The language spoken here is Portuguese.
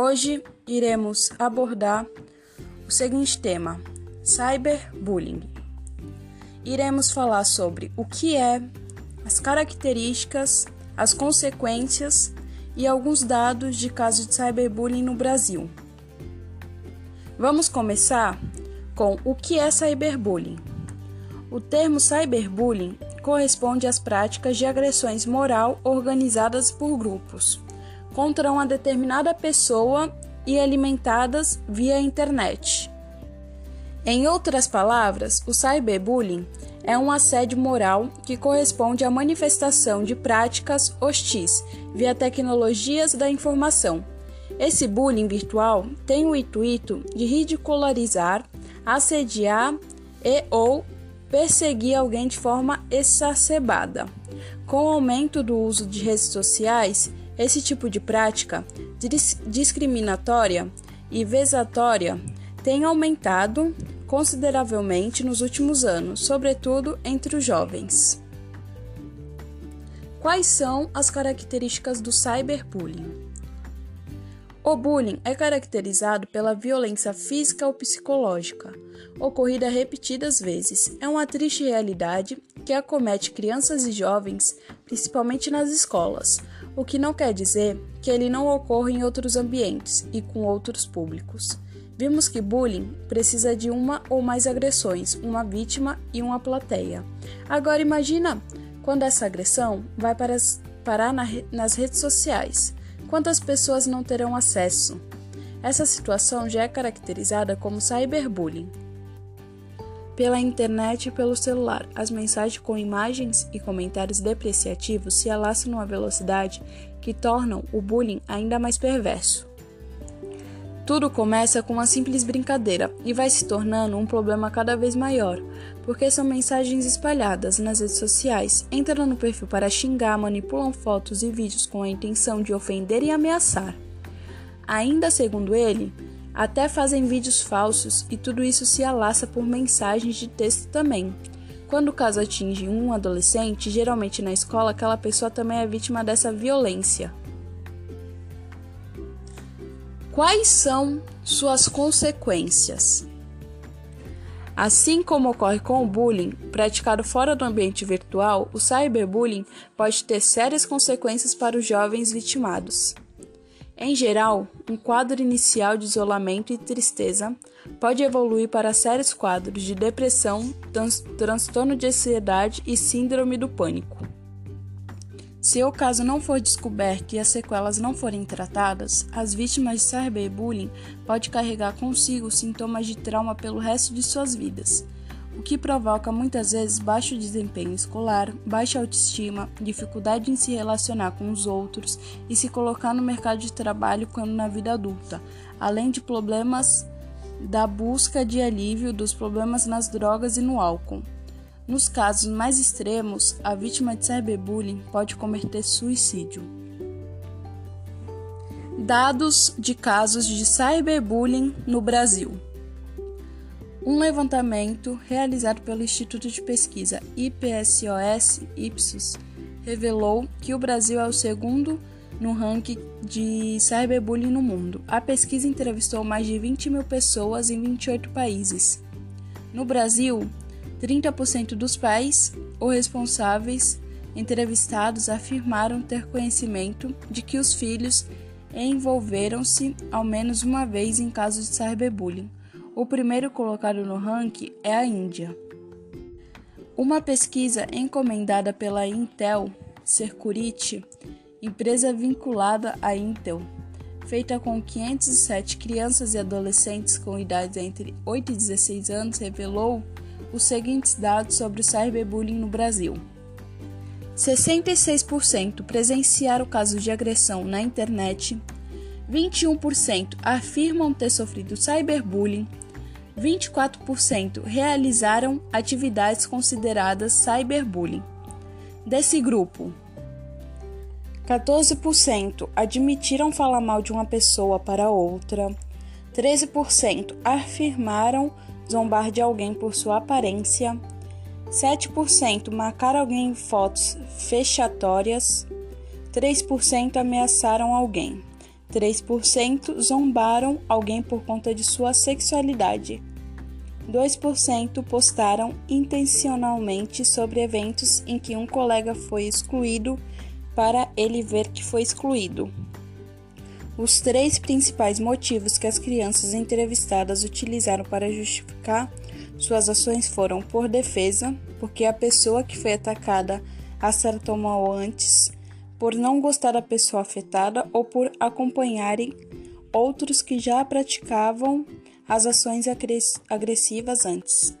Hoje iremos abordar o seguinte tema: cyberbullying. Iremos falar sobre o que é, as características, as consequências e alguns dados de casos de cyberbullying no Brasil. Vamos começar com o que é cyberbullying. O termo cyberbullying corresponde às práticas de agressões moral organizadas por grupos contra uma determinada pessoa e alimentadas via internet. Em outras palavras, o cyberbullying é um assédio moral que corresponde à manifestação de práticas hostis via tecnologias da informação. Esse bullying virtual tem o intuito de ridicularizar, assediar e ou perseguir alguém de forma exacerbada. Com o aumento do uso de redes sociais, esse tipo de prática discriminatória e vesatória tem aumentado consideravelmente nos últimos anos, sobretudo entre os jovens. Quais são as características do cyberbullying? O bullying é caracterizado pela violência física ou psicológica, ocorrida repetidas vezes. É uma triste realidade que acomete crianças e jovens, principalmente nas escolas, o que não quer dizer que ele não ocorra em outros ambientes e com outros públicos. Vimos que bullying precisa de uma ou mais agressões, uma vítima e uma plateia. Agora imagina quando essa agressão vai para parar nas redes sociais quantas pessoas não terão acesso? Essa situação já é caracterizada como cyberbullying. Pela internet e pelo celular, as mensagens com imagens e comentários depreciativos se alastram numa velocidade que tornam o bullying ainda mais perverso. Tudo começa com uma simples brincadeira e vai se tornando um problema cada vez maior, porque são mensagens espalhadas nas redes sociais, entram no perfil para xingar, manipulam fotos e vídeos com a intenção de ofender e ameaçar. Ainda segundo ele, até fazem vídeos falsos e tudo isso se alastra por mensagens de texto também. Quando o caso atinge um adolescente, geralmente na escola, aquela pessoa também é vítima dessa violência. Quais são suas consequências? Assim como ocorre com o bullying praticado fora do ambiente virtual, o cyberbullying pode ter sérias consequências para os jovens vitimados. Em geral, um quadro inicial de isolamento e tristeza pode evoluir para sérios quadros de depressão, transtorno de ansiedade e síndrome do pânico. Se o caso não for descoberto e as sequelas não forem tratadas, as vítimas de cyberbullying podem carregar consigo sintomas de trauma pelo resto de suas vidas, o que provoca muitas vezes baixo desempenho escolar, baixa autoestima, dificuldade em se relacionar com os outros e se colocar no mercado de trabalho quando na vida adulta, além de problemas da busca de alívio dos problemas nas drogas e no álcool. Nos casos mais extremos, a vítima de cyberbullying pode cometer suicídio. Dados de casos de cyberbullying no Brasil. Um levantamento realizado pelo Instituto de Pesquisa IPSOS Ipsos revelou que o Brasil é o segundo no ranking de cyberbullying no mundo. A pesquisa entrevistou mais de 20 mil pessoas em 28 países. No Brasil, 30% dos pais ou responsáveis entrevistados afirmaram ter conhecimento de que os filhos envolveram-se ao menos uma vez em casos de cyberbullying. O primeiro colocado no ranking é a Índia. Uma pesquisa encomendada pela Intel Security, empresa vinculada à Intel, feita com 507 crianças e adolescentes com idades entre 8 e 16 anos, revelou os seguintes dados sobre o cyberbullying no Brasil. 66% presenciaram casos de agressão na internet, 21% afirmam ter sofrido cyberbullying, 24% realizaram atividades consideradas cyberbullying. Desse grupo, 14% admitiram falar mal de uma pessoa para outra, 13% afirmaram zombar de alguém por sua aparência, 7% marcar alguém em fotos fechatórias, 3% ameaçaram alguém, 3% zombaram alguém por conta de sua sexualidade. 2% postaram intencionalmente sobre eventos em que um colega foi excluído para ele ver que foi excluído. Os três principais motivos que as crianças entrevistadas utilizaram para justificar suas ações foram por defesa, porque a pessoa que foi atacada acertou mal antes, por não gostar da pessoa afetada ou por acompanharem outros que já praticavam as ações agressivas antes.